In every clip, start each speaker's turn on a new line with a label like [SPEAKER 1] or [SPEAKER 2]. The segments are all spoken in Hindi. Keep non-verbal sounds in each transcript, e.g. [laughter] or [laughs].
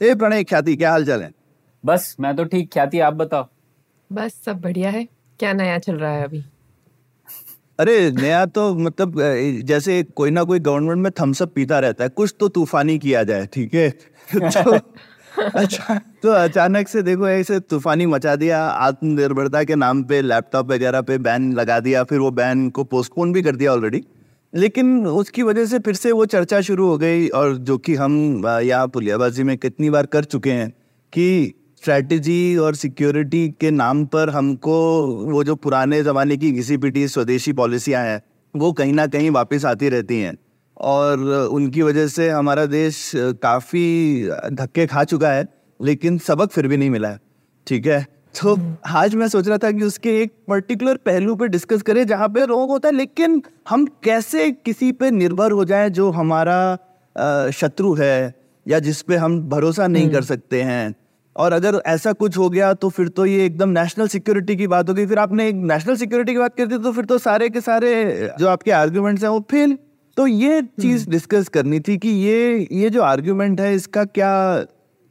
[SPEAKER 1] ए प्रणय ख्याति क्या हाल चाल है?
[SPEAKER 2] बस मैं तो ठीक ख्याति आप बताओ।
[SPEAKER 3] बस सब बढ़िया है। क्या नया चल रहा है अभी?
[SPEAKER 1] अरे नया तो मतलब जैसे कोई ना कोई गवर्नमेंट में थम्सअप पीता रहता है। कुछ तो तूफानी किया जाए ठीक है? [laughs] तो अच्छा तो अचानक से देखो ऐसे तूफानी मचा दिया आत्मनिर्भरता के नाम पे लैपटॉप वगैरह पे बैन लगा दिया फिर वो बैन को पोस्टपोन भी कर दिया ऑलरेडी लेकिन उसकी वजह से फिर से वो चर्चा शुरू हो गई और जो कि हम यहाँ पुलियाबाजी में कितनी बार कर चुके हैं कि स्ट्रैटेजी और सिक्योरिटी के नाम पर हमको वो जो पुराने ज़माने की घिसी पिटी स्वदेशी पॉलिसियाँ हैं, वो कहीं ना कहीं वापस आती रहती हैं। और उनकी वजह से हमारा देश काफ़ी धक्के खा चुका है, लेकिन सबक फिर भी नहीं मिला है। ठीक है? तो आज मैं सोच रहा था कि उसके एक पर्टिकुलर पहलू पे डिस्कस करें जहाँ पे रोग होता है लेकिन हम कैसे किसी पे निर्भर हो जाएँ जो हमारा शत्रु है या जिस पे हम भरोसा नहीं कर सकते हैं। और अगर ऐसा कुछ हो गया तो फिर तो ये एकदम नेशनल सिक्योरिटी की बात होगी फिर आपने एक नेशनल सिक्योरिटी की बात कर दी तो फिर तो सारे के सारे जो आपके आर्ग्यूमेंट्स हैं वो फेल तो ये चीज़ डिस्कस करनी थी कि ये ये जो आर्ग्यूमेंट है इसका क्या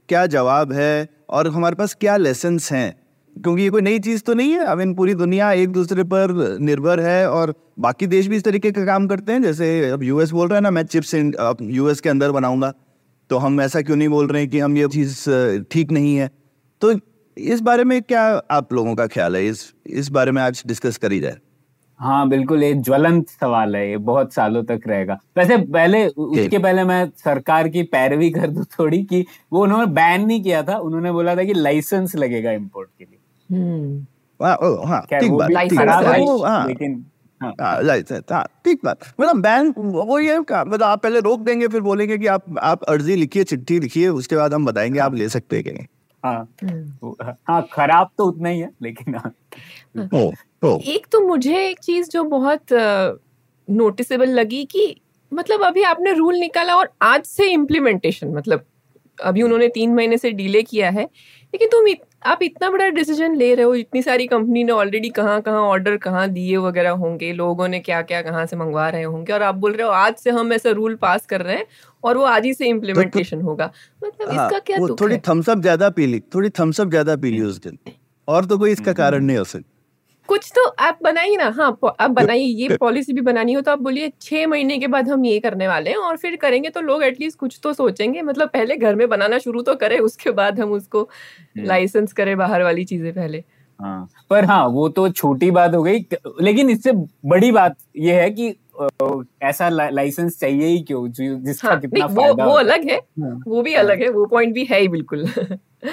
[SPEAKER 1] क्या जवाब है और हमारे पास क्या लेसन्स हैं? क्योंकि ये कोई नई चीज़ तो नहीं है। आई मीन पूरी दुनिया एक दूसरे पर निर्भर है और बाकी देश भी इस तरीके का काम करते हैं। जैसे अब यूएस बोल रहा है ना मैं चिप्स यूएस के अंदर बनाऊँगा। तो हम ऐसा क्यों नहीं बोल रहे हैं कि हम ये चीज़ ठीक नहीं है? तो इस बारे में क्या आप लोगों का ख्याल है? इस इस बारे में आज डिस्कस करी जाए।
[SPEAKER 2] हाँ बिल्कुल ये ज्वलंत सवाल है ये बहुत सालों तक रहेगा। वैसे पहले उसके पहले मैं सरकार की पैरवी कर दू थोड़ी कि वो उन्होंने बैन नहीं किया था उन्होंने बोला था कि लाइसेंस लगेगा इम्पोर्ट के लिए।
[SPEAKER 1] ठीक बात ठीक
[SPEAKER 2] खराब
[SPEAKER 1] बात
[SPEAKER 2] है,
[SPEAKER 1] वो, हाँ
[SPEAKER 2] लेकिन हाँ
[SPEAKER 1] हाँ लाइसेंस हाँ ठीक बात मतलब बैन वो ये मतलब आप पहले रोक देंगे फिर बोलेंगे कि आप आप अर्जी लिखिए चिट्ठी लिखिए उसके बाद हम बताएँगे आप ले सकते हैं कि
[SPEAKER 2] हाँ। हाँ खराब तो उतना ही है लेकिन हाँ।
[SPEAKER 1] ओ ओ
[SPEAKER 3] एक तो मुझे एक चीज़ जो बहुत नोटिसेबल लगी कि मतलब अभी आपने रूल निकाला और आज से इम्प्लीमेंटेशन मतलब अभी उन्होंने तीन महीने से डिले किया है लेकिन तुम आप इतना बड़ा डिसीज़न ले रहे हो इतनी सारी कंपनी ने ऑलरेडी कहाँ कहाँ ऑर्डर कहाँ दिए वगैरह होंगे लोगों ने क्या क्या कहाँ से मंगवा रहे होंगे और आप बोल रहे हो आज से हम ऐसा रूल पास कर रहे हैं और वो आज ही से इम्प्लीमेंटेशन होगा। मतलब
[SPEAKER 1] हाँ
[SPEAKER 3] इसका क्या
[SPEAKER 1] वो थोड़ी थम्सअप ज़्यादा पी ली थोड़ी थम्सअप ज़्यादा पी ली उस दिन। और तो कोई इसका कारण नहीं हो सकता।
[SPEAKER 3] कुछ तो आप बनाइए ना। हाँ आप बनाइए ये पॉलिसी भी बनानी हो तो आप बोलिए छह महीने के बाद हम ये करने वाले हैं और फिर करेंगे तो लोग एटलीस्ट कुछ तो सोचेंगे। मतलब पहले घर में बनाना शुरू तो करें उसके बाद हम उसको लाइसेंस करें बाहर वाली चीज़ें पहले।
[SPEAKER 2] हाँ पर हाँ वो तो छोटी बात हो गई। लेकिन इससे बड़ी बात ये है कि ऐसा ला- लाइसेंस चाहिए ही क्यों? जो जिसका
[SPEAKER 3] हाँ
[SPEAKER 2] कितना
[SPEAKER 3] वो वो अलग है।
[SPEAKER 2] हाँ।
[SPEAKER 3] वो भी अलग है वो पॉइंट भी है ही बिल्कुल।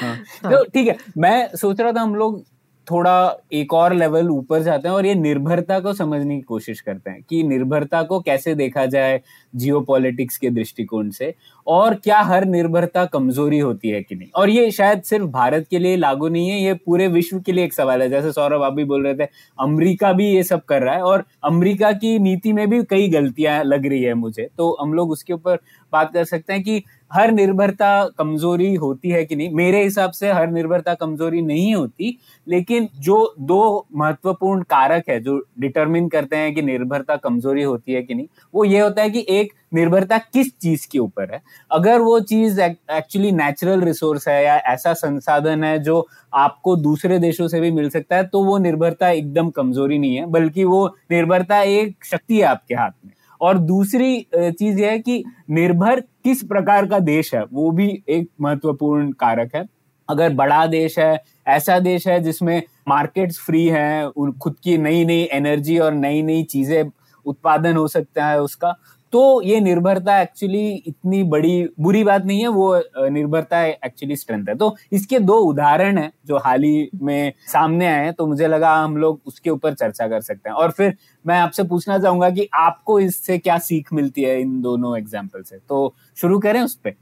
[SPEAKER 2] हाँ। [laughs] तो ठीक है। मैं सोच रहा था हम लोग थोड़ा एक और लेवल ऊपर जाते हैं और ये निर्भरता को समझने की कोशिश करते हैं कि निर्भरता को कैसे देखा जाए जियो के दृष्टिकोण से और क्या हर निर्भरता कमज़ोरी होती है कि नहीं। और ये शायद सिर्फ़ भारत के लिए लागू नहीं है, ये पूरे विश्व के लिए एक सवाल है। जैसे सौरभ आप भी बोल रहे थे, अमरीका भी ये सब कर रहा है और अमरीका की नीति में भी कई गलतियाँ लग रही है मुझे। तो हम लोग उसके ऊपर बात कर सकते हैं कि हर निर्भरता कमज़ोरी होती है कि नहीं? मेरे हिसाब से हर निर्भरता कमज़ोरी नहीं होती, लेकिन जो दो महत्वपूर्ण कारक है, जो डिटरमिन करते हैं कि निर्भरता कमज़ोरी होती है कि नहीं, वो ये होता है कि एक, निर्भरता किस चीज़ के ऊपर है। अगर वो चीज़ एक्चुअली नेचुरल रिसोर्स है या ऐसा संसाधन है जो आपको दूसरे देशों से भी मिल सकता है तो वो निर्भरता एकदम कमज़ोरी नहीं है, बल्कि वो निर्भरता एक शक्ति है आपके हाथ में। और दूसरी चीज़ यह है कि निर्भर किस प्रकार का देश है, वो भी एक महत्वपूर्ण कारक है। अगर बड़ा देश है, ऐसा देश है जिसमें मार्केट्स फ्री हैं, उन, खुद की नई नई एनर्जी और नई नई चीज़ें उत्पादन हो सकता है उसका तो ये निर्भरता एक्चुअली इतनी बड़ी बुरी बात नहीं है वो निर्भरता एक्चुअली स्ट्रेंथ है। तो इसके दो उदाहरण हैं जो हाल ही में सामने आए हैं तो मुझे लगा हम लोग उसके ऊपर चर्चा कर सकते हैं। और फिर मैं आपसे पूछना चाहूँगा कि आपको इससे क्या सीख मिलती है इन दोनों एग्ज़ाम्पल से? तो शुरू करें उस पर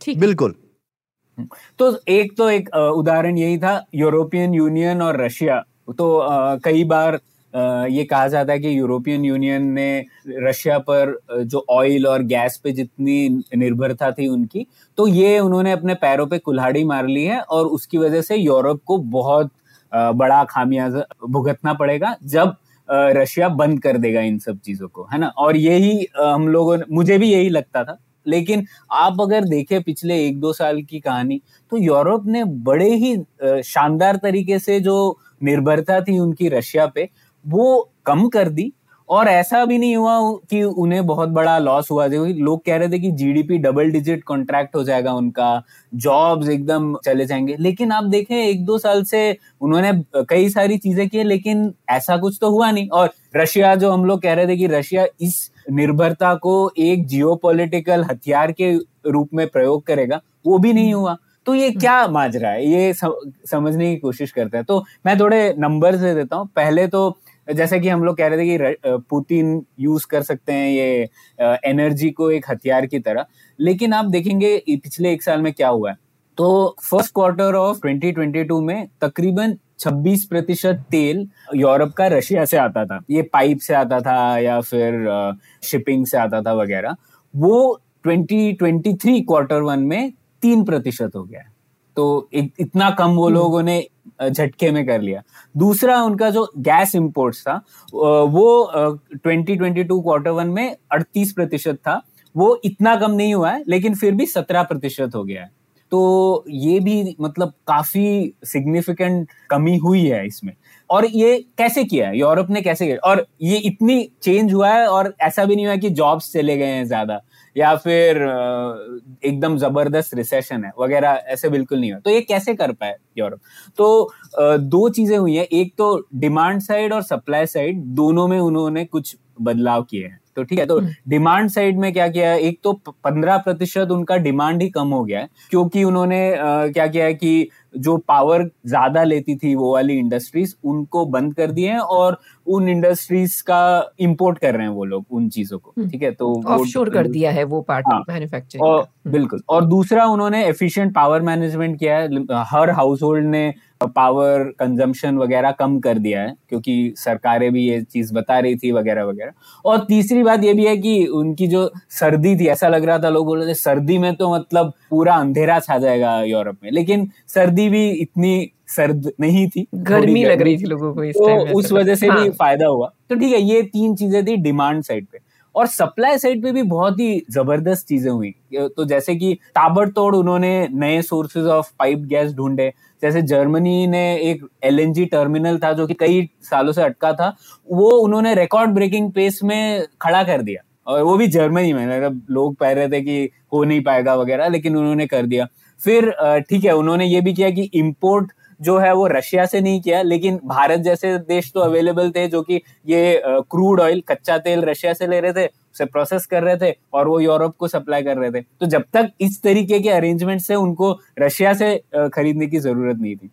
[SPEAKER 3] ठीक।
[SPEAKER 1] बिल्कुल।
[SPEAKER 2] तो एक तो एक उदाहरण यही था यूरोपियन यूनियन और रशिया। तो कई बार ये कहा जाता है कि यूरोपियन यूनियन ने रशिया पर जो ऑयल और गैस पे जितनी निर्भरता थी उनकी तो ये उन्होंने अपने पैरों पे कुल्हाड़ी मार ली है और उसकी वजह से यूरोप को बहुत बड़ा खामियाजा, भुगतना पड़ेगा जब रशिया बंद कर देगा इन सब चीज़ों को, है ना? और यही हम लोगों ने, मुझे भी यही लगता था। लेकिन आप अगर देखें पिछले एक दो साल की कहानी तो यूरोप ने बड़े ही शानदार तरीके से जो निर्भरता थी उनकी रशिया पे वो कम कर दी। और ऐसा भी नहीं हुआ कि उन्हें बहुत बड़ा लॉस हुआ। लोग कह रहे थे कि जीडीपी डबल डिजिट कॉन्ट्रैक्ट हो जाएगा उनका। जॉब्स एकदम चले जाएँगे। लेकिन आप देखें, एक दो साल से उन्होंने कई सारी चीज़ें की लेकिन ऐसा कुछ तो हुआ नहीं। और रशिया, जो हम लोग कह रहे थे कि रशिया इस निर्भरता को एक जियो हथियार के रूप में प्रयोग करेगा, वो भी नहीं हुआ। तो ये क्या माजरा है? ये समझने की कोशिश करते हैं। तो मैं थोड़े नंबर से देता हूँ। पहले तो जैसे कि हम लोग कह रहे थे कि पुतिन यूज़ कर सकते हैं ये एनर्जी को एक हथियार की तरह। लेकिन आप देखेंगे पिछले एक साल में क्या हुआ है? तो फ़र्स्ट क्वार्टर ऑफ़ 2022 में तकरीबन 26 प्रतिशत तेल यूरोप का रशिया से आता था। ये पाइप से आता था या फिर शिपिंग से आता था वगैरह। वो 2023 क्वार्टर वन में तीन प्रतिशत हो गया तो इतना कम वो हम्म। लोगों ने झटके में कर लिया। दूसरा उनका जो गैस इंपोर्ट्स था वो 2022 क्वार्टर वन में 38 प्रतिशत था। वो इतना कम नहीं हुआ है लेकिन फिर भी 17 प्रतिशत हो गया है। तो ये भी मतलब काफ़ी सिग्निफिकेंट कमी हुई है इसमें। और ये कैसे किया है? यूरोप ने कैसे किया? और ये इतनी चेंज हुआ है और ऐसा भी नहीं हुआ कि जॉब्स चले गए हैं ज़्यादा। या फिर एकदम ज़बरदस्त रिसेशन है, वगैरह, ऐसे बिल्कुल नहीं हो। तो ये कैसे कर पाए यूरोप तो दो चीज़ें हुई है। एक तो डिमांड साइड और सप्लाई साइड दोनों में उन्होंने कुछ बदलाव किए हैं। तो ठीक है तो डिमांड हम्म। साइड में क्या किया है? एक तो पंद्रह प्रतिशत उनका डिमांड ही कम हो गया है क्योंकि उन्होंने क्या किया है कि जो पावर ज़्यादा लेती थी वो वाली इंडस्ट्रीज़ उनको बंद कर दिए हैं और उन इंडस्ट्रीज़ का इंपोर्ट कर रहे हैं वो लोग उन चीज़ों को। हम्म। ठीक है तो
[SPEAKER 3] ऑफशोर कर दिया है वो पार्ट हाँ, मैन्युफैक्चरिंग
[SPEAKER 2] हम्म। बिल्कुल। और दूसरा उन्होंने एफिशिएंट पावर मैनेजमेंट किया है। हर हाउस होल्ड ने पावर कंजम्पशन वगैरह कम कर दिया है क्योंकि सरकारें भी ये चीज़ बता रही थी वगैरह वगैरह। और तीसरी बात ये भी है कि उनकी जो सर्दी थी ऐसा लग रहा था लोग बोल रहे थे सर्दी में तो मतलब पूरा अंधेरा छा जाएगा यूरोप में लेकिन सर्दी भी इतनी सर्द नहीं थी
[SPEAKER 3] गर्मी लग रही थी लोगों को इस तो
[SPEAKER 2] उस वजह से हाँ. भी फ़ायदा हुआ। तो ठीक है ये तीन चीज़ें थी डिमांड साइड पे। और सप्लाई साइड पे भी बहुत ही ज़बरदस्त चीज़ें हुई। तो जैसे कि ताबड़तोड़ उन्होंने नए सोर्सेज ऑफ़ पाइप गैस ढूंढे। जैसे जर्मनी ने एक एलएनजी टर्मिनल था जो कि कई सालों से अटका था, वो उन्होंने रिकॉर्ड ब्रेकिंग पेस में खड़ा कर दिया। और वो भी जर्मनी में मतलब लोग कह रहे थे कि हो नहीं पाएगा वगैरह, लेकिन उन्होंने कर दिया। फिर ठीक है, उन्होंने ये भी किया कि इम्पोर्ट जो है वो रशिया से नहीं किया, लेकिन भारत जैसे देश तो अवेलेबल थे जो कि ये क्रूड ऑयल कच्चा तेल रशिया से ले रहे थे, उसे प्रोसेस कर रहे थे और वो यूरोप को सप्लाई कर रहे थे। तो जब तक इस तरीके के अरेंजमेंट से उनको रशिया से खरीदने की ज़रूरत नहीं थी।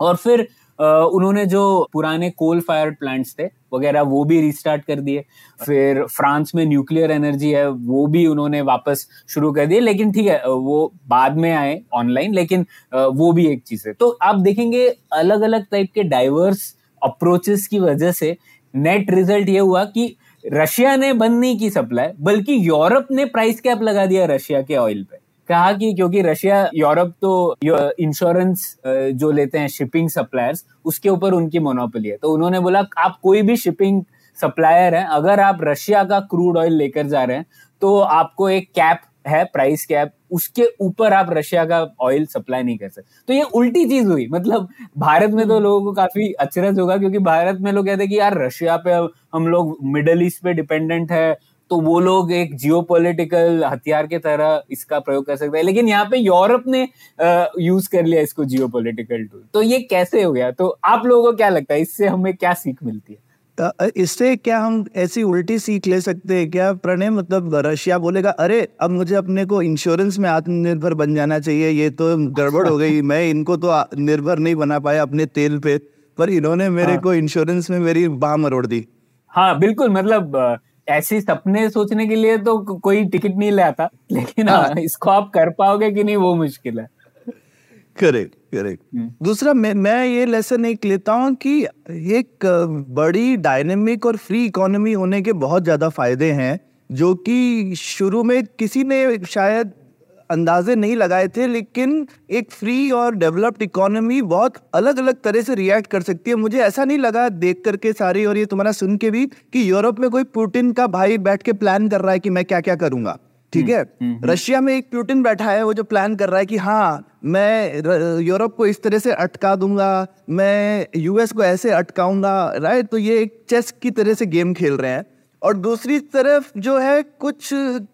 [SPEAKER 2] और फिर उन्होंने जो पुराने कोल फायर प्लांट्स थे वगैरह, वो भी रिस्टार्ट कर दिए। फिर फ्रांस में न्यूक्लियर एनर्जी है, वो भी उन्होंने वापस शुरू कर दिए। लेकिन ठीक है, वो बाद में आए ऑनलाइन लेकिन वो भी एक चीज़ है। तो आप देखेंगे अलग अलग टाइप के डाइवर्स अप्रोचेस की वजह से नेट रिज़ल्ट ये हुआ कि रशिया ने बंद नहीं की सप्लाई बल्कि यूरोप ने प्राइस कैप लगा दिया रशिया के ऑयल पे। कहा कि क्योंकि रशिया यूरोप तो इंश्योरेंस जो लेते हैं शिपिंग सप्लायर्स उसके ऊपर उनकी मोनोपोली है। तो उन्होंने बोला आप कोई भी शिपिंग सप्लायर है अगर आप रशिया का क्रूड ऑयल लेकर जा रहे हैं तो आपको एक कैप है प्राइस कैप उसके ऊपर आप रशिया का ऑयल सप्लाई नहीं कर सकते। तो ये उल्टी चीज़ हुई। मतलब भारत में तो लोगों को काफ़ी अचरज होगा क्योंकि भारत में लोग कहते हैं कि यार रशिया पे हम लोग मिडल ईस्ट पे डिपेंडेंट है तो वो लोग एक जियो हथियार के तरह इसका प्रयोग कर सकते हैं। लेकिन यहाँ पे यूरोप ने यूज़ कर लिया इसको जियो टूल तो ये कैसे हो गया? तो आप लोगों को क्या लगता है? इससे हमें क्या सीख मिलती है?
[SPEAKER 1] इससे क्या हम ऐसी उल्टी सीख ले सकते हैं? क्या प्रणय मतलब रशिया बोलेगा अरे अब मुझे अपने को इंश्योरेंस में आत्मनिर्भर बन जाना चाहिए। ये तो गड़बड़ हो गई। मैं इनको तो निर्भर नहीं बना पाया अपने तेल पे। पर इन्होंने मेरे हाँ। को इंश्योरेंस में मेरी बाह मरोड़ दी।
[SPEAKER 2] हाँ बिल्कुल मतलब ऐसे सपने सोचने के लिए तो कोई टिकट नहीं ले आता। लेकिन हाँ, हाँ। इसको आप कर पाओगे कि नहीं वो मुश्किल है।
[SPEAKER 1] Correct correct.
[SPEAKER 2] हम्म।
[SPEAKER 1] दूसरा मैं मैं ये लेसन एक लेता हूँ कि एक बड़ी डायनेमिक और फ्री इकोनॉमी होने के बहुत ज़्यादा फ़ायदे हैं जो कि शुरू में किसी ने शायद अंदाजे नहीं लगाए थे लेकिन एक फ्री और डेवलप्ड इकोनॉमी बहुत अलग अलग तरह से रिएक्ट कर सकती है। मुझे ऐसा नहीं लगा देख करके सारी और ये तुम्हारा सुन के भी कि यूरोप में कोई पुतिन का भाई बैठ के प्लान कर रहा है कि मैं क्या क्या करूँगा। ठीक है? रशिया में एक प्यूटिन बैठा है वो जो प्लान कर रहा है कि हाँ मैं यूरोप को इस तरह से अटका दूँगा मैं यूएस को ऐसे अटकाऊँगा राइट तो ये एक चेस की तरह से गेम खेल रहे हैं। और दूसरी तरफ़ जो है कुछ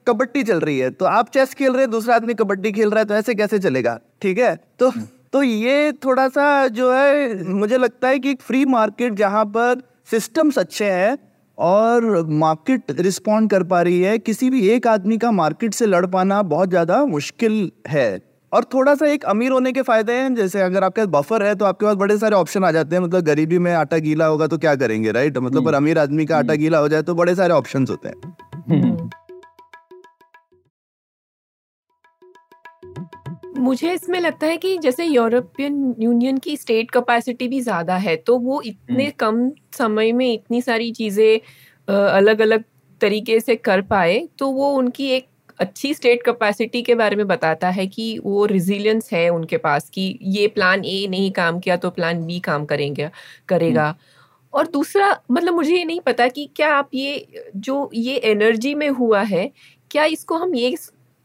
[SPEAKER 1] कबड्डी चल रही है। तो आप चेस खेल रहे हैं दूसरा आदमी कबड्डी खेल रहा है तो ऐसे कैसे चलेगा? ठीक है? तो तो ये थोड़ा सा जो है मुझे लगता है कि एक फ्री मार्केट जहाँ पर सिस्टम्स अच्छे हैं और मार्केट रिस्पॉन्ड कर पा रही है किसी भी एक आदमी का मार्केट से लड़ पाना बहुत ज़्यादा मुश्किल है। और थोड़ा सा एक अमीर होने के फ़ायदे हैं जैसे अगर आपके पास बफर है तो आपके पास बड़े सारे ऑप्शन आ जाते हैं। मतलब गरीबी में आटा गीला होगा तो क्या करेंगे राइट मतलब पर अमीर आदमी का आटा गीला हो जाए तो बड़े सारे ऑप्शन होते हैं।
[SPEAKER 3] मुझे इसमें लगता है कि जैसे यूरोपियन यूनियन की स्टेट कैपेसिटी भी ज़्यादा है तो वो इतने कम समय में इतनी सारी चीज़ें अलग अलग तरीके से कर पाए तो वो उनकी एक अच्छी स्टेट कैपेसिटी के बारे में बताता है कि वो रिजिलियंस है उनके पास कि ये प्लान ए नहीं काम किया तो प्लान बी काम करेंगे करेगा। और दूसरा मतलब मुझे ये नहीं पता कि क्या आप ये जो ये एनर्जी में हुआ है क्या इसको हम ये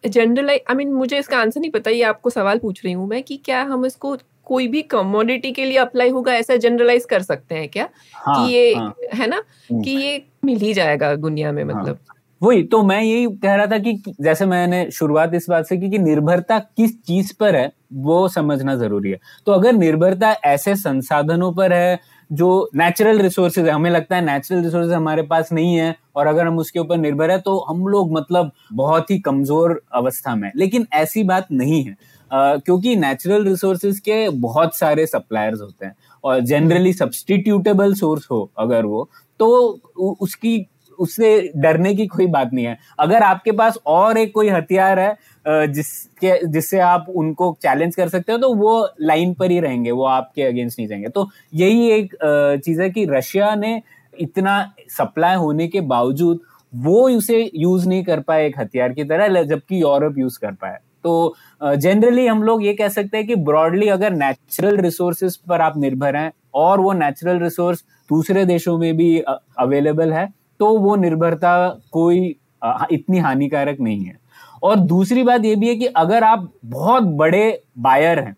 [SPEAKER 3] जनरलाइज आई मीन मुझे इसका आंसर नहीं पता ये आपको सवाल पूछ रही हूँ मैं कि क्या हम इसको कोई भी कमोडिटी के लिए अप्लाई होगा ऐसा जनरलाइज कर सकते हैं क्या?
[SPEAKER 2] हाँ,
[SPEAKER 3] कि ये
[SPEAKER 2] हाँ,
[SPEAKER 3] है ना?
[SPEAKER 2] हम्म।
[SPEAKER 3] कि ये मिल ही जाएगा दुनिया में मतलब। हाँ।
[SPEAKER 2] वही तो मैं यही कह रहा था कि जैसे मैंने शुरुआत इस बात से की कि निर्भरता किस चीज़ पर है वो समझना ज़रूरी है तो अगर निर्भरता ऐसे संसाधनों पर है जो नेचुरल रिसोर्सेज है हमें लगता है नेचुरल रिसोर्सेज हमारे पास नहीं है और अगर हम उसके ऊपर निर्भर है तो हम लोग मतलब बहुत ही कमज़ोर अवस्था में। लेकिन ऐसी बात नहीं है अ, क्योंकि नेचुरल रिसोर्सेज के बहुत सारे सप्लायर्स होते हैं और जनरली सब्सटीट्यूटेबल सोर्स हो अगर वो तो उसकी उससे डरने की कोई बात नहीं है। अगर आपके पास और एक कोई हथियार है जिसके, जिससे आप उनको चैलेंज कर सकते हो तो वो लाइन पर ही रहेंगे, वो आपके अगेंस्ट नहीं जाएँगे। तो यही एक चीज़ है कि रशिया ने इतना सप्लाई होने के बावजूद वो उसे यूज़ नहीं कर पाए एक हथियार की तरह जबकि यूरोप यूज़ कर पाए। तो जनरली हम लोग ये कह सकते हैं कि ब्रॉडली अगर नेचुरल रिसोर्सेज पर आप निर्भर हैं, और वो नेचुरल रिसोर्स दूसरे देशों में भी अवेलेबल है तो वो निर्भरता कोई इतनी हानिकारक नहीं है। और दूसरी बात ये भी है कि अगर आप बहुत बड़े बायर हैं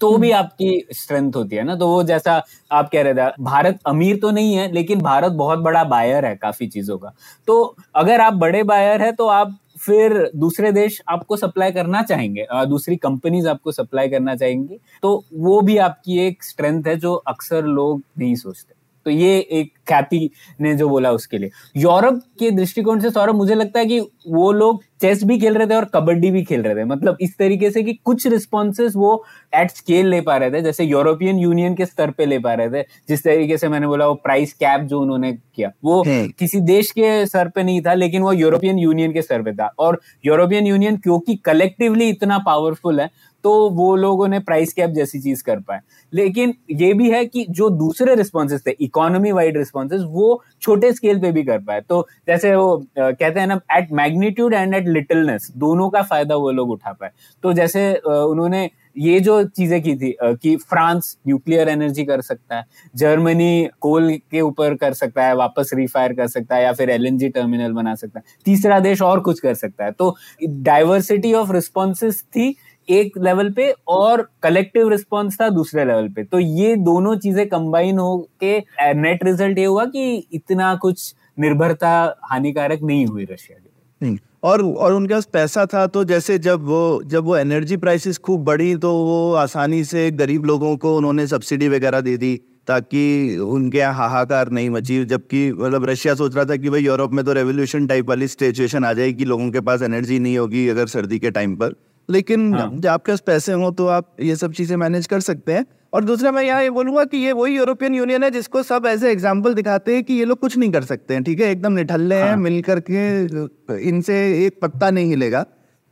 [SPEAKER 2] तो भी आपकी स्ट्रेंथ होती है ना। तो वो जैसा आप कह रहे थे भारत अमीर तो नहीं है लेकिन भारत बहुत बड़ा बायर है काफ़ी चीज़ों का। तो अगर आप बड़े बायर है तो आप फिर दूसरे देश आपको सप्लाई करना चाहेंगे दूसरी कंपनीज़ आपको सप्लाई करना चाहेंगी। तो वो भी आपकी एक स्ट्रेंथ है जो अक्सर लोग नहीं सोचते। तो ये एक ख्याति ने जो बोला उसके लिए। यूरोप के दृष्टिकोण से सौरभ मुझे लगता है कि वो लोग चेस भी खेल रहे थे और कबड्डी भी खेल रहे थे। मतलब इस तरीके से कि कुछ रिस्पॉन्सेस वो एट स्केल ले पा रहे थे जैसे यूरोपियन यूनियन के स्तर पे ले पा रहे थे। जिस तरीके से मैंने बोला वो प्राइस कैप जो उन्होंने किया वो
[SPEAKER 1] हम्म।
[SPEAKER 2] किसी देश के स्तर पे नहीं था लेकिन वो यूरोपियन यूनियन के स्तर पे था। और यूरोपियन यूनियन क्योंकि कलेक्टिवली इतना पावरफुल है तो वो लोगों ने प्राइस कैप जैसी चीज़ कर पाए। लेकिन ये भी है कि जो दूसरे रिस्पॉन्सेज थे इकोनॉमी वाइड रिस्पॉन्सेज वो छोटे स्केल पे भी कर पाए। तो जैसे वो कहते हैं ना at magnitude and at littleness दोनों का फ़ायदा वो लोग उठा पाए। तो जैसे उन्होंने ये जो चीज़ें की थी कि फ्रांस न्यूक्लियर एनर्जी कर सकता है, जर्मनी कोल के ऊपर कर सकता है, वापस रिफायर कर सकता है, या फिर एलएनजी टर्मिनल बना सकता है, तीसरा देश और कुछ कर सकता है। तो डाइवर्सिटी ऑफ़ रिस्पॉन्सेस थी एक लेवल पे और कलेक्टिव रिस्पॉन्स था दूसरे लेवल पे। तो ये दोनों चीज़ें कंबाइन हो के नेट रिज़ल्ट ये हुआ कि इतना कुछ निर्भरता हानिकारक नहीं हुई रशिया के
[SPEAKER 1] और और उनके पास पैसा था तो जैसे जब वो जब वो एनर्जी प्राइसेस खूब बढ़ी तो वो आसानी से गरीब लोगों को उन्होंने सब्सिडी वगैरह दे दी, ताकि उनके यहाँ हाहाकार नहीं मची, जबकि मतलब रशिया सोच रहा था कि भाई, यूरोप में तो रेवोल्यूशन टाइप वाली सिचुएशन आ जाएगी लोगों के पास एनर्जी नहीं होगी अगर सर्दी के टाइम पर। लेकिन
[SPEAKER 2] हाँ।
[SPEAKER 1] जब आपके पास पैसे हो तो आप ये सब चीज़ें मैनेज कर सकते हैं और दूसरा मैं यहाँ ये बोलूँगा कि ये वही यूरोपियन यूनियन है जिसको सब ऐसे एग्ज़ाम्पल दिखाते हैं कि ये लोग कुछ नहीं कर सकते हैं ठीक है एकदम निठल्ले हैं
[SPEAKER 2] हाँ।
[SPEAKER 1] मिल करके इनसे एक पत्ता नहीं हिलेगा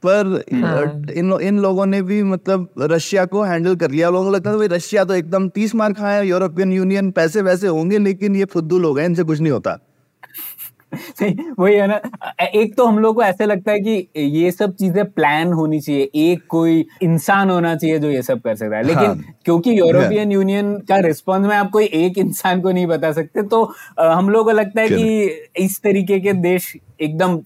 [SPEAKER 1] पर
[SPEAKER 3] हाँ।
[SPEAKER 1] इन इन लोगों ने भी मतलब रशिया को हैंडल कर लिया लोगों को लगता था भाई रशिया तो एकदम तीस मार खाया यूरोपियन यूनियन पैसे वैसे होंगे लेकिन ये फुद्दू लोग हैं इनसे कुछ नहीं होता
[SPEAKER 2] सही वही है ना। एक तो हम लोग को ऐसे लगता है कि ये सब चीज़ें प्लान होनी चाहिए। एक कोई इंसान होना चाहिए जो ये सब कर सकता है। लेकिन
[SPEAKER 1] हाँ।
[SPEAKER 2] क्योंकि यूरोपियन यूनियन का रिस्पॉन्स में आप कोई एक इंसान को नहीं बता सकते तो हम लोग को लगता है कि इस तरीके के देश एकदम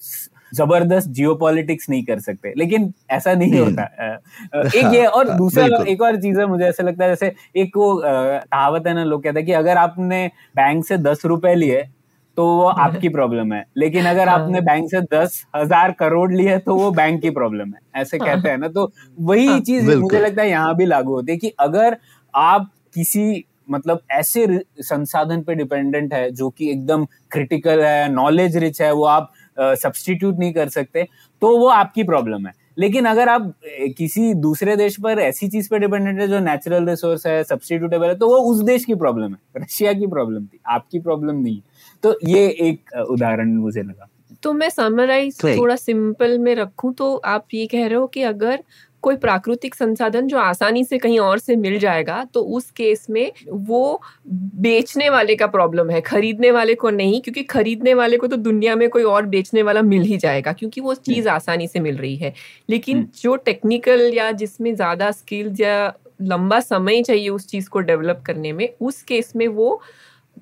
[SPEAKER 2] ज़बरदस्त जियोपॉलिटिक्स नहीं कर सकते। लेकिन ऐसा नहीं होता। अ, अ, एक ये और
[SPEAKER 1] हाँ,
[SPEAKER 2] दूसरा। एक और चीज़ है मुझे ऐसा लगता है जैसे एक वो कहावत है ना लोग कहते हैं कि अगर आपने बैंक से दस रुपए लिए तो वो [laughs] आपकी प्रॉब्लम है। लेकिन अगर आपने बैंक से दस हज़ार करोड़ लिए तो वो बैंक की प्रॉब्लम है। ऐसे कहते हैं ना तो वही चीज़ मुझे लगता है यहाँ भी लागू होती है कि अगर आप किसी मतलब ऐसे संसाधन पे डिपेंडेंट है जो कि एकदम क्रिटिकल है नॉलेज रिच है वो आप सब्सटीट्यूट नहीं कर सकते तो वो आपकी प्रॉब्लम है। लेकिन अगर आप किसी दूसरे देश पर ऐसी चीज़ पे डिपेंडेंट है जो नेचुरल रिसोर्स है सब्सटीट्यूटेबल है तो वो उस देश की प्रॉब्लम है। रशिया की प्रॉब्लम थी आपकी प्रॉब्लम नहीं है। तो ये एक उदाहरण मुझे लगा।
[SPEAKER 3] तो मैं समराइज थोड़ा सिंपल में रखूँ तो आप ये कह रहे हो कि अगर कोई प्राकृतिक संसाधन जो आसानी से कहीं और से मिल जाएगा तो उस केस में वो बेचने वाले का प्रॉब्लम है खरीदने वाले को नहीं क्योंकि खरीदने वाले को तो दुनिया में कोई और बेचने वाला मिल ही जाएगा क्योंकि वो चीज़ आसानी से मिल रही है। लेकिन
[SPEAKER 2] हम्म।
[SPEAKER 3] जो टेक्निकल या जिसमें ज़्यादा स्किल्स या लंबा समय चाहिए उस चीज़ को डेवलप करने में उस केस में वो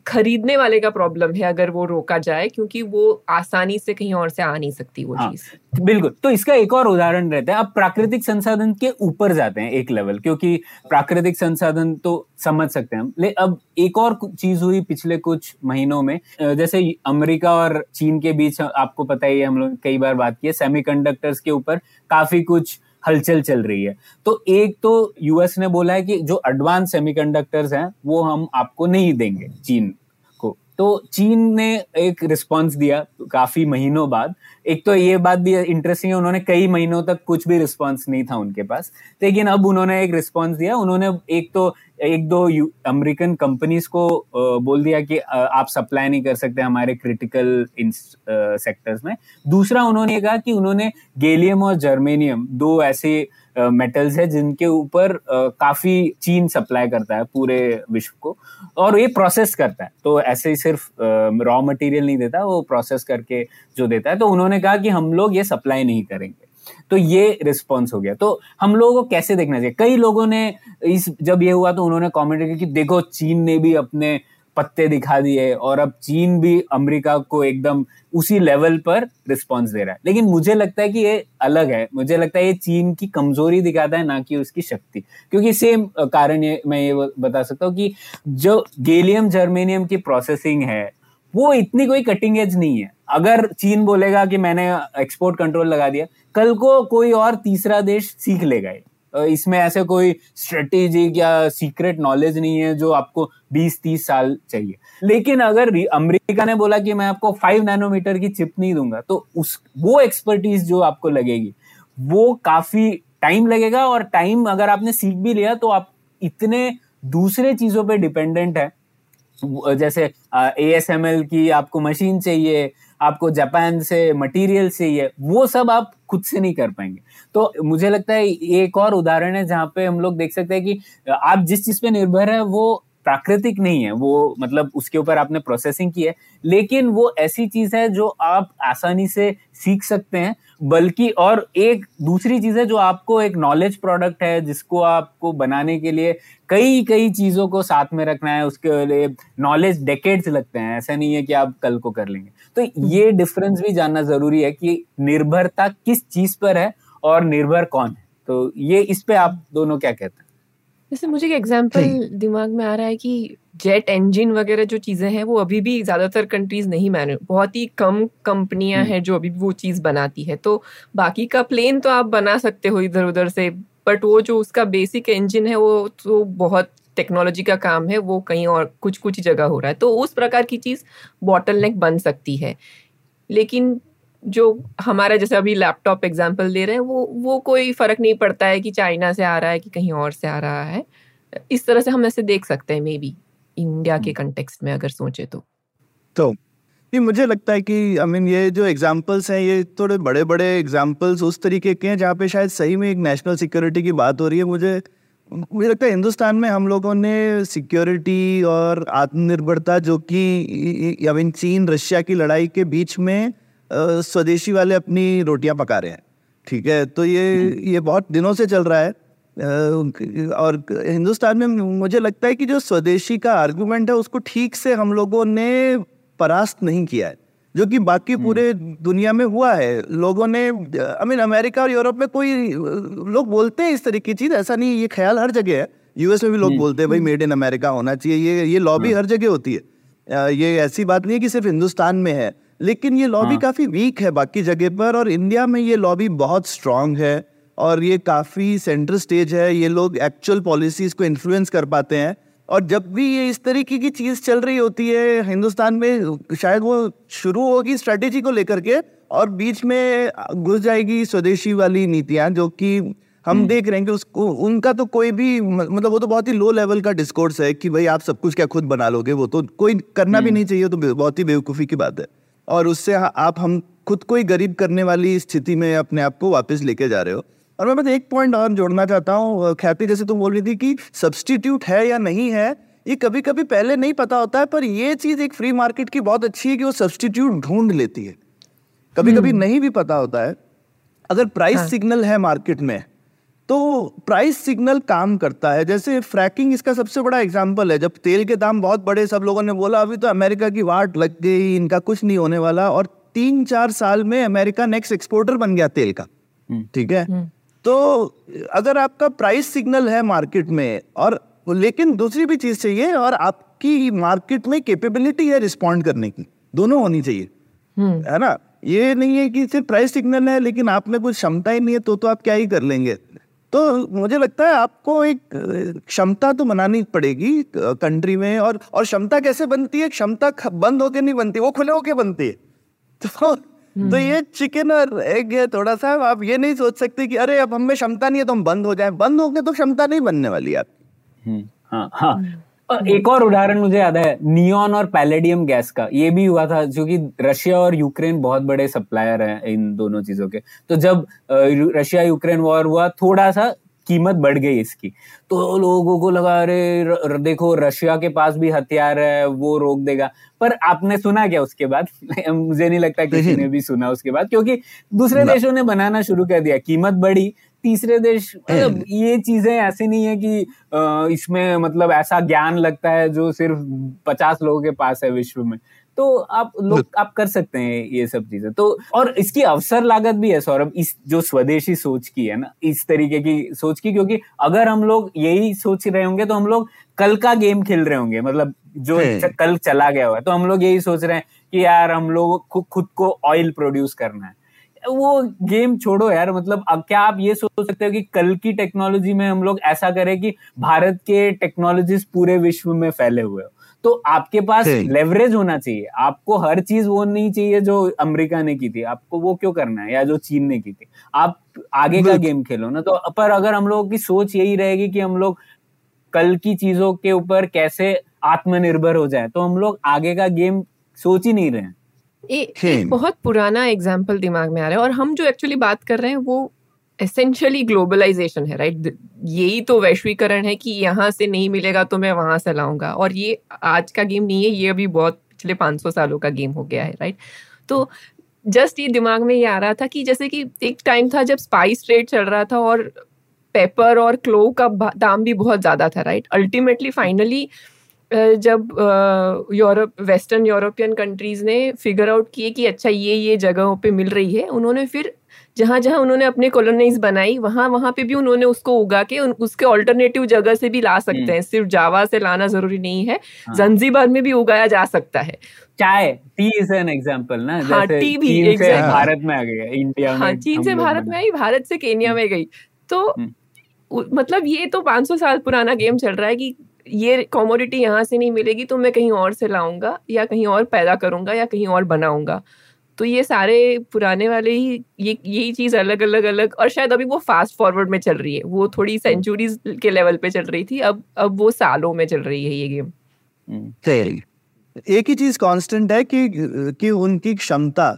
[SPEAKER 3] खरीदने वाले का प्रॉब्लम है अगर वो रोका जाए क्योंकि वो आसानी से कहीं और से आ नहीं सकती वो
[SPEAKER 2] हाँ।
[SPEAKER 3] चीज़।
[SPEAKER 2] बिल्कुल। तो इसका एक और उदाहरण रहता है। अब प्राकृतिक संसाधन के ऊपर जाते हैं एक लेवल क्योंकि प्राकृतिक संसाधन तो समझ सकते हैं ले अब एक और चीज़ हुई पिछले कुछ महीनों में जैसे अमेरिका और चीन के बीच आपको पता ही है हम लोग कई बार बात की है सेमीकंडक्टर्स के ऊपर काफ़ी कुछ हलचल चल रही है। तो एक तो यूएस ने बोला है कि जो एडवांस सेमीकंडक्टर्स हैं, वो हम आपको नहीं देंगे चीन को। तो चीन ने एक रिस्पांस दिया काफ़ी महीनों बाद एक तो ये बात भी इंटरेस्टिंग है, उन्होंने कई महीनों तक कुछ भी रिस्पांस नहीं था उनके पास। लेकिन अब उन्होंने एक रिस्पांस दिया, उन्होंने एक तो एक दो अमेरिकन कंपनीज़ को बोल दिया कि आप सप्लाई नहीं कर सकते हमारे क्रिटिकल सेक्टर्स में। दूसरा उन्होंने कहा कि उन्होंने गेलियम और जर्मेनियम दो ऐसे मेटल्स है जिनके ऊपर काफ़ी चीन सप्लाई करता है पूरे विश्व को। और ये प्रोसेस करता है। तो ऐसे ही सिर्फ़ रॉ मटेरियल नहीं देता, वो प्रोसेस करके जो देता है। तो उन्होंने कहा कि हम लोग ये सप्लाई नहीं करेंगे। तो ये रिस्पॉन्स हो गया। तो हम लोगों को कैसे देखना चाहिए? कई लोगों ने इस, जब ये हुआ तो उन्होंने कमेंट किया कि देखो, चीन ने भी अपने पत्ते दिखा दिए और अब चीन भी अमेरिका को एकदम उसी लेवल पर रिस्पॉन्स दे रहा है। लेकिन मुझे लगता है कि ये अलग है। मुझे लगता है ये चीन की कमज़ोरी दिखाता है, ना कि उसकी शक्ति। क्योंकि सेम कारण ये मैं ये बता सकता हूँ कि जो गेलियम जर्मेनियम की प्रोसेसिंग है वो इतनी कोई कटिंग एज नहीं है। अगर चीन बोलेगा कि मैंने एक्सपोर्ट कंट्रोल लगा दिया, कल को कोई और तीसरा देश सीख लेगा इसमें ऐसे कोई स्ट्रेटेजिक या सीक्रेट नॉलेज नहीं है जो आपको 20-30 साल चाहिए। लेकिन अगर अमेरिका ने बोला कि मैं आपको 5 नैनोमीटर की चिप नहीं दूँगा तो उस, वो एक्सपर्टीज जो आपको लगेगी, वो काफ़ी टाइम लगेगा और टाइम अगर आपने सीख भी लिया तो आप इतने दूसरे चीज़ों पे डिपेंडेंट है जैसे ए एस एम एल की आपको मशीन चाहिए, आपको जापान से मटेरियल चाहिए, वो सब आप खुद से नहीं कर पाएँगे। तो मुझे लगता है, एक और उदाहरण है जहाँ पे हम लोग देख सकते हैं कि आप जिस चीज़ पे निर्भर है, वो प्राकृतिक नहीं है, वो मतलब उसके ऊपर आपने प्रोसेसिंग की है, लेकिन वो ऐसी चीज़ है जो आप आसानी से सीख सकते हैं, बल्कि और एक दूसरी चीज़ है जो आपको एक नॉलेज प्रोडक्ट है, जिसको आपको बनाने के लिए कई कई चीज़ों को साथ में रखना है, उसके लिए नॉलेज डेकेड्स लगते हैं, ऐसा नहीं है कि आप कल को कर लेंगे। तो ये डिफरेंस भी जानना ज़रूरी है कि निर्भरता किस चीज़ पर है और निर्भर कौन है। तो ये इस पे आप दोनों क्या कहते हैं?
[SPEAKER 3] जैसे मुझे एक एग्जांपल दिमाग में आ रहा है कि जेट इंजन वगैरह जो चीज़ें हैं वो अभी भी ज़्यादातर कंट्रीज़ नहीं मैनु। बहुत ही कम कंपनियाँ हैं जो अभी भी वो चीज़ बनाती है। तो बाकी का प्लेन तो आप बना सकते हो इधर उधर से बट वो जो उसका बेसिक इंजन है वो तो बहुत टेक्नोलॉजी का काम है वो कहीं और कुछ कुछ जगह हो रहा है। तो उस प्रकार की चीज़ बॉटल नेक बन सकती है। लेकिन जो हमारा जैसे अभी लैपटॉप एग्ज़ाम्पल दे रहे हैं वो वो कोई फ़र्क नहीं पड़ता है कि चाइना से आ रहा है कि कहीं और से आ रहा है। इस तरह से हम ऐसे देख सकते हैं मे बी इंडिया के कंटेक्स्ट में अगर सोचे तो।
[SPEAKER 1] तो नहीं मुझे लगता है कि आई I मीन mean, ये जो एग्जांपल्स हैं ये थोड़े बड़े बड़े एग्जांपल्स उस तरीके के हैं जहाँ पे शायद सही में एक नेशनल सिक्योरिटी की बात हो रही है। मुझे मुझे लगता है हिंदुस्तान में हम लोगों ने सिक्योरिटी और आत्मनिर्भरता जो कि आई मीन चीन रशिया की लड़ाई के बीच में स्वदेशी वाले अपनी रोटियाँ पका रहे हैं ठीक है? तो ये ये बहुत दिनों से चल रहा है। और हिंदुस्तान में मुझे लगता है कि जो स्वदेशी का आर्गुमेंट है उसको ठीक से हम लोगों ने परास्त नहीं किया है जो कि बाकी हम्म। पूरे दुनिया में हुआ है। लोगों ने आई मीन अमेरिका और यूरोप में कोई लोग बोलते हैं इस तरह की चीज़ ऐसा नहीं ये ख्याल हर जगह है। यूएस में भी लोग हम्म। बोलते हैं भाई मेड इन अमेरिका होना चाहिए। ये ये लॉबी हाँ। हर जगह होती है। ये ऐसी बात नहीं है कि सिर्फ़ हिंदुस्तान में है। लेकिन ये लॉबी हाँ। काफ़ी वीक है बाकी जगह पर और इंडिया में ये लॉबी बहुत स्ट्रांग है और ये काफ़ी सेंटर स्टेज है ये लोग एक्चुअल पॉलिसीज़ को इन्फ्लुएंस कर पाते हैं और जब भी ये इस तरीके की चीज़ चल रही होती है हिंदुस्तान में शायद वो शुरू होगी स्ट्रेटेजी को लेकर के और बीच में घुस जाएगी स्वदेशी वाली नीतियाँ जो कि हम हम्म। देख रहे हैं कि उसको उनका तो कोई भी मतलब वो तो बहुत ही लो लेवल का डिस्कोर्स है कि भाई आप सब कुछ क्या खुद बना लोगे वो तो कोई करना भी हम्म। नहीं चाहिए तो बहुत ही बेवकूफ़ी की बात है और उससे आप हम खुद को ही गरीब करने वाली स्थिति में अपने आप को वापस लेके जा रहे हो और मैं बस एक पॉइंट और जोड़ना चाहता हूँ ख्याति जैसे तुम बोल रही थी कि सब्सटीट्यूट है या नहीं है ये कभी कभी पहले नहीं पता होता है पर ये चीज़ एक फ्री मार्केट की बहुत अच्छी है कि वो सब्सटीट्यूट ढूंढ लेती है कभी कभी हम्म। नहीं भी पता होता है अगर प्राइस हाँ. सिग्नल है मार्केट में तो प्राइस सिग्नल काम करता है। जैसे फ्रैकिंग इसका सबसे बड़ा एग्ज़ाम्पल है। जब तेल के दाम बहुत बड़े सब लोगों ने बोला अभी तो अमेरिका की वाट लग गई इनका कुछ नहीं होने वाला। और तीन चार साल में अमेरिका नेक्स्ट एक्सपोर्टर बन गया तेल का। हम्म। ठीक है? हम्म। तो अगर आपका प्राइस सिग्नल है मार्केट में और लेकिन दूसरी भी चीज़ चाहिए और आपकी मार्केट में कैपेबिलिटी है रिस्पॉन्ड करने की। दोनों होनी चाहिए। हम्म। है ना? ये नहीं है कि सिर्फ़ प्राइस सिग्नल है लेकिन आप में कुछ क्षमता ही नहीं है तो तो आप क्या ही कर लेंगे? तो मुझे लगता है आपको एक क्षमता तो बनानी पड़ेगी कंट्री में और और क्षमता कैसे बनती है? क्षमता बंद होके नहीं बनती वो खुले होके बनती है। [laughs] तो तो हम्म। ये चिकन और एग है थोड़ा सा आप ये नहीं सोच सकते कि अरे अब हमें क्षमता नहीं है तो हम बंद हो जाए। बंद होके गए तो क्षमता नहीं बनने वाली आप
[SPEAKER 2] हम्म, हाँ हाँ। हम्म। एक और उदाहरण मुझे याद है नियॉन और पैलेडियम गैस का। ये भी हुआ था जो कि रशिया और यूक्रेन बहुत बड़े सप्लायर हैं इन दोनों चीज़ों के। तो जब रशिया यूक्रेन वॉर हुआ थोड़ा सा कीमत बढ़ गई इसकी। तो लोगों को लगा अरे देखो रशिया के पास भी हथियार है वो रोक देगा। पर आपने सुना क्या उसके बाद? [laughs] मुझे नहीं लगता किसी ने भी सुना उसके बाद क्योंकि दूसरे देशों ने बनाना शुरू कर दिया। कीमत बढ़ी तीसरे देश मतलब ये चीज़ें ऐसी नहीं है कि इसमें मतलब ऐसा ज्ञान लगता है जो सिर्फ़ पचास लोगों के पास है विश्व में। तो आप लोग आप कर सकते हैं ये सब चीज़ें। तो और इसकी अवसर लागत भी है सौरभ इस जो स्वदेशी सोच की है ना इस तरीके की सोच की क्योंकि अगर हम लोग यही सोच रहे होंगे तो हम लोग कल का गेम खेल रहे होंगे मतलब जो कल चला गया हुआ है तो हम लोग यही सोच रहे हैं कि यार हम लोग खुद को ऑयल प्रोड्यूस करना है। वो गेम छोड़ो यार मतलब अब क्या आप ये सोच सकते हो कि कल की टेक्नोलॉजी में हम लोग ऐसा करें कि भारत के टेक्नोलॉजीज़ पूरे विश्व में फैले हुए हो। तो आपके पास लेवरेज होना चाहिए। आपको हर चीज़ वो नहीं चाहिए जो अमेरिका ने की थी। आपको वो क्यों करना है? या जो चीन ने की थी। आप आगे का गेम खेलो ना। तो पर अगर हम लोगों की सोच यही रहेगी कि हम लोग कल की चीज़ों के ऊपर कैसे आत्मनिर्भर हो जाए तो हम लोग आगे का गेम सोच ही नहीं रहे हैं।
[SPEAKER 3] एक बहुत पुराना एग्ज़ाम्पल दिमाग में आ रहा है और हम जो एक्चुअली बात कर रहे हैं वो एसेंशियली ग्लोबलाइजेशन है राइट यही तो वैश्वीकरण है कि यहाँ से नहीं मिलेगा तो मैं वहाँ से लाऊँगा और ये आज का गेम नहीं है ये अभी बहुत पिछले 500 सालों का गेम हो गया है राइट तो जस्ट ये दिमाग में ये आ रहा था कि जैसे कि एक टाइम था जब स्पाइस ट्रेड चल रहा था और पेपर और क्लो का दाम भी बहुत ज़्यादा था राइट अल्टीमेटली फाइनली जब यूरोप वेस्टर्न यूरोपियन कंट्रीज़ ने फिगर आउट किए कि अच्छा ये ये जगहों पे मिल रही है उन्होंने फिर जहाँ जहाँ उन्होंने अपने कॉलोनीज बनाई वहाँ वहाँ पे भी उन्होंने उसको उगा के उन, उसके ऑल्टरनेटिव जगह से भी ला सकते हैं। सिर्फ़ जावा से लाना ज़रूरी नहीं है हाँ। जंजीबार में भी उगाया जा सकता है।
[SPEAKER 2] चाय टी इज़ एन एग्जांपल ना
[SPEAKER 3] हाँ टी भी
[SPEAKER 2] चीन से भारत में आ गया इंडिया
[SPEAKER 3] हाँ चीन से भारत में आई भारत से केनिया में गई। तो हम्म। मतलब ये तो 500 साल पुराना गेम चल रहा है कि ये कॉमोडिटी यहाँ से नहीं मिलेगी तो मैं कहीं और से लाऊँगा या कहीं और पैदा करूँगा या कहीं और बनाऊँगा। तो ये सारे पुराने वाले ही ये यही चीज़ अलग अलग अलग और शायद अभी वो फास्ट फॉरवर्ड में चल रही है। वो थोड़ी सेंचुरीज के लेवल पे चल रही थी अब अब वो सालों में चल रही है ये गेम
[SPEAKER 1] एक ही चीज़ कांस्टेंट है कि कि उनकी क्षमता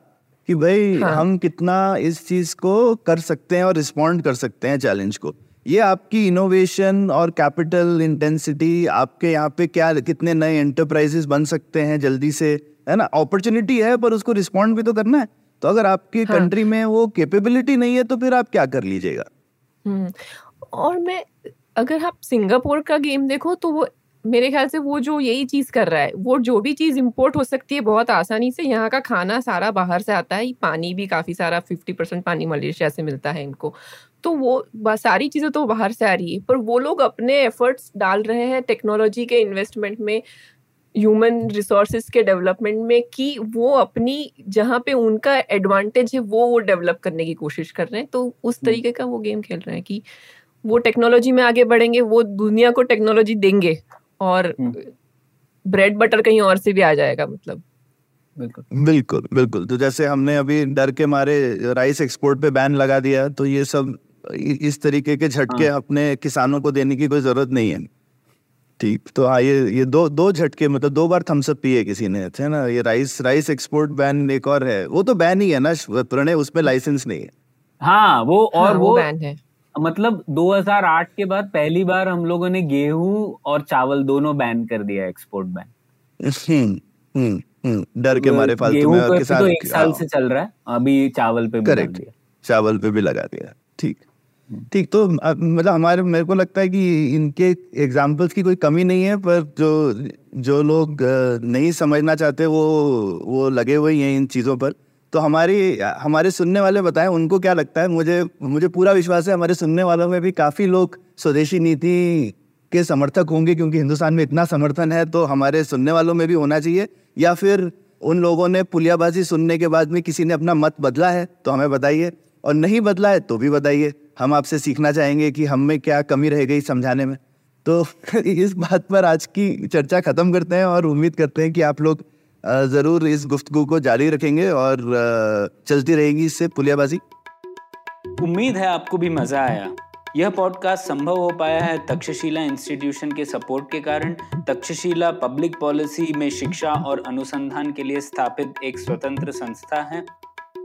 [SPEAKER 1] कि भाई
[SPEAKER 3] हाँ.
[SPEAKER 1] हम कितना इस चीज़ को कर सकते हैं और रिस्पॉन्ड कर सकते हैं चैलेंज को। ये आपकी इनोवेशन और कैपिटल इंटेंसिटी आपके यहाँ पे क्या कितने नए एंटरप्राइजेस बन सकते हैं जल्दी से? है ना? अपॉर्चुनिटी है पर उसको रिस्पॉन्ड भी तो करना है। तो अगर आपकी
[SPEAKER 3] हाँ.
[SPEAKER 1] कंट्री में वो कैपेबिलिटी नहीं है तो फिर आप क्या कर लीजिएगा?
[SPEAKER 3] हम्म, और मैं अगर आप सिंगापुर का गेम देखो तो वो मेरे ख्याल से वो जो यही चीज़ कर रहा है वो जो भी चीज़ इंपोर्ट हो सकती है बहुत आसानी से यहाँ का खाना सारा बाहर से आता है पानी भी काफ़ी सारा फिफ्टी परसेंट पानी मलेशिया से मिलता है इनको। तो वो सारी चीज़ें तो बाहर से आ रही है पर वो लोग अपने एफर्ट्स डाल रहे हैं टेक्नोलॉजी के इन्वेस्टमेंट में ह्यूमन रिसोर्सेज के डेवलपमेंट में कि वो अपनी जहाँ पे उनका एडवांटेज है वो वो डेवलप करने की कोशिश कर रहे हैं। तो उस
[SPEAKER 2] हम्म।
[SPEAKER 3] तरीके का वो गेम खेल रहे हैं कि वो टेक्नोलॉजी में आगे बढ़ेंगे वो दुनिया को टेक्नोलॉजी देंगे। और
[SPEAKER 2] हम्म।
[SPEAKER 3] ब्रेड बटर कहीं और से भी आ जाएगा मतलब।
[SPEAKER 2] बिल्कुल।
[SPEAKER 1] बिल्कुल बिल्कुल। तो जैसे हमने अभी डर के मारे राइस एक्सपोर्ट पे बैन लगा दिया तो ये सब इस तरीके के झटके
[SPEAKER 2] हाँ।
[SPEAKER 1] अपने किसानों को देने की कोई ज़रूरत नहीं है। ठीक तो हाँ ये ये दो दो झटके मतलब दो बार थम्सअप पिए किसी ने है ना? ये राइस राइस एक्सपोर्ट बैन एक और है। वो तो बैन ही है ना प्रणय उसमें लाइसेंस नहीं है।
[SPEAKER 2] हाँ वो और
[SPEAKER 3] हाँ,
[SPEAKER 2] वो, वो
[SPEAKER 3] बैन है।
[SPEAKER 2] मतलब 2008 के बाद पहली बार हम लोगों ने गेहूँ और चावल दोनों बैन कर दिया एक्सपोर्ट बैन
[SPEAKER 1] हम्म हम्म हम्म डर के मारे फालतू में और
[SPEAKER 2] तो एक साल से चल रहा है अभी चावल पे भी लग
[SPEAKER 1] करेक्ट
[SPEAKER 2] दिया।
[SPEAKER 1] चावल पे भी लगा दिया ठीक। ठीक तो मतलब हमारे मेरे को लगता है कि इनके एग्जाम्पल्स की कोई कमी नहीं है पर जो जो लोग नहीं समझना चाहते वो वो लगे हुए ही हैं इन चीज़ों पर। तो हमारी, हमारे सुनने वाले बताएँ, उनको क्या लगता है? मुझे मुझे पूरा विश्वास है, हमारे सुनने वालों में भी काफ़ी लोग स्वदेशी नीति के समर्थक होंगे, क्योंकि हिंदुस्तान में इतना समर्थन है तो हमारे सुनने वालों में भी होना चाहिए। या फिर उन लोगों ने पुलियाबाजी सुनने के बाद में किसी ने अपना मत बदला है तो हमें बताइए। और नहीं बदला है तो भी बताइए। हम आपसे सीखना चाहेंगे कि हम में क्या कमी रह गई समझाने में। तो [laughs] इस बात पर आज की चर्चा खत्म करते हैं और उम्मीद करते हैं कि आप लोग ज़रूर इस गुफ्तगु को जारी रखेंगे और चलती रहेगी इससे पुलियाबाजी।
[SPEAKER 2] उम्मीद है आपको भी मज़ा आया। यह पॉडकास्ट संभव हो पाया है तक्षशिला इंस्टीट्यूशन के सपोर्ट के कारण। तक्षशिला पब्लिक पॉलिसी में शिक्षा और अनुसंधान के लिए स्थापित एक स्वतंत्र संस्था है।